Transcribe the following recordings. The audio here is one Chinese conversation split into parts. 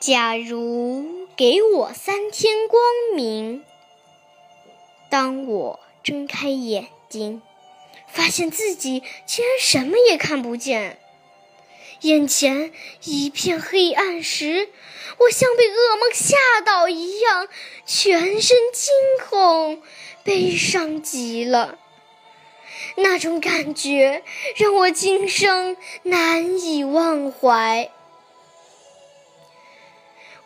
假如给我三天光明，当我睁开眼睛，发现自己竟然什么也看不见，眼前一片黑暗时，我像被噩梦吓到一样，全身惊恐，悲伤极了。那种感觉让我今生难以忘怀。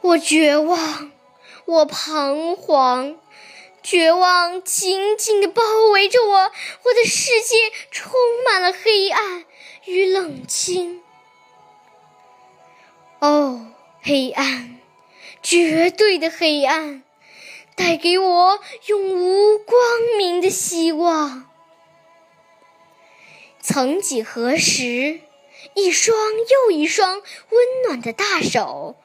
我绝望，我彷徨，绝望紧紧地包围着我，我的世界充满了黑暗与冷清。哦，黑暗，绝对的黑暗，带给我永无光明的希望。曾几何时，一双又一双温暖的大手。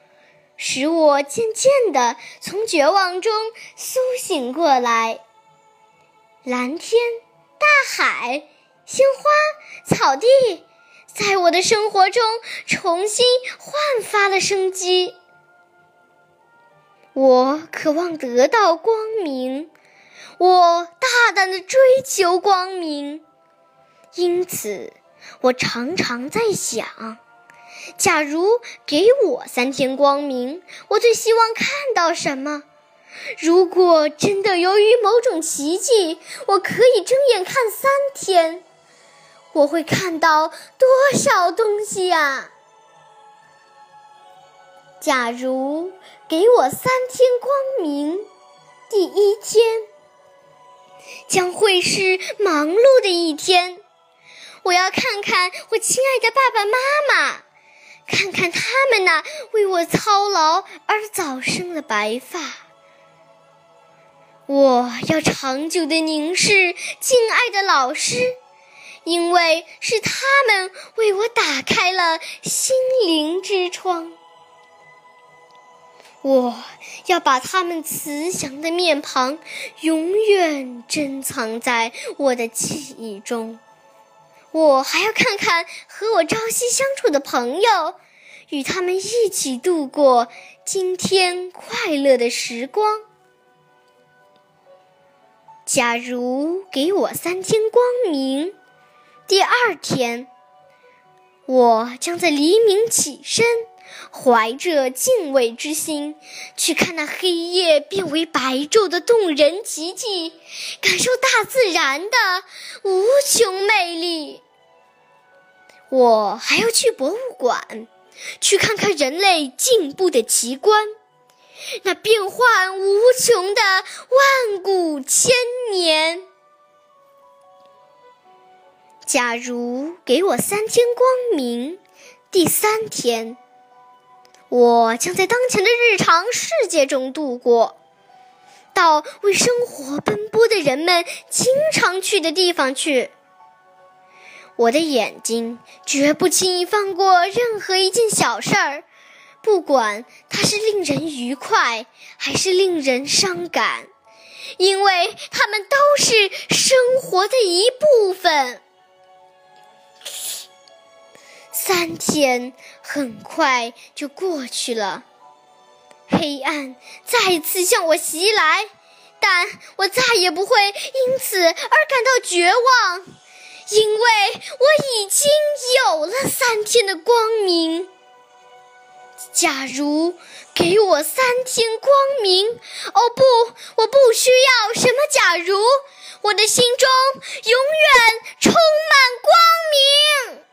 使我渐渐地从绝望中苏醒过来。蓝天、大海、鲜花、草地，在我的生活中重新焕发了生机。我渴望得到光明，我大胆地追求光明，因此我常常在想。假如给我三天光明，我最希望看到什么？如果真的由于某种奇迹，我可以睁眼看三天，我会看到多少东西呀？假如给我三天光明，第一天将会是忙碌的一天，我要看看我亲爱的爸爸妈妈。看看他们那为我操劳而早生了白发，我要长久的凝视敬爱的老师，因为是他们为我打开了心灵之窗。我要把他们慈祥的面庞永远珍藏在我的记忆中。我还要看看和我朝夕相处的朋友，与他们一起度过今天快乐的时光。假如给我三天光明，第二天，我将在黎明起身，怀着敬畏之心，去看那黑夜变为白昼的动人奇迹，感受大自然的无穷魅力。我还要去博物馆，去看看人类进步的奇观，那变幻无穷的万古千年。假如给我三天光明，第三天，我将在当前的日常世界中度过，到为生活奔波的人们经常去的地方去。我的眼睛绝不轻易放过任何一件小事儿，不管它是令人愉快还是令人伤感，因为它们都是生活的一部分。三天很快就过去了，黑暗再次向我袭来，但我再也不会因此而感到绝望。因为我已经有了三天的光明。假如给我三天光明，哦不，我不需要什么假如，我的心中永远充满光明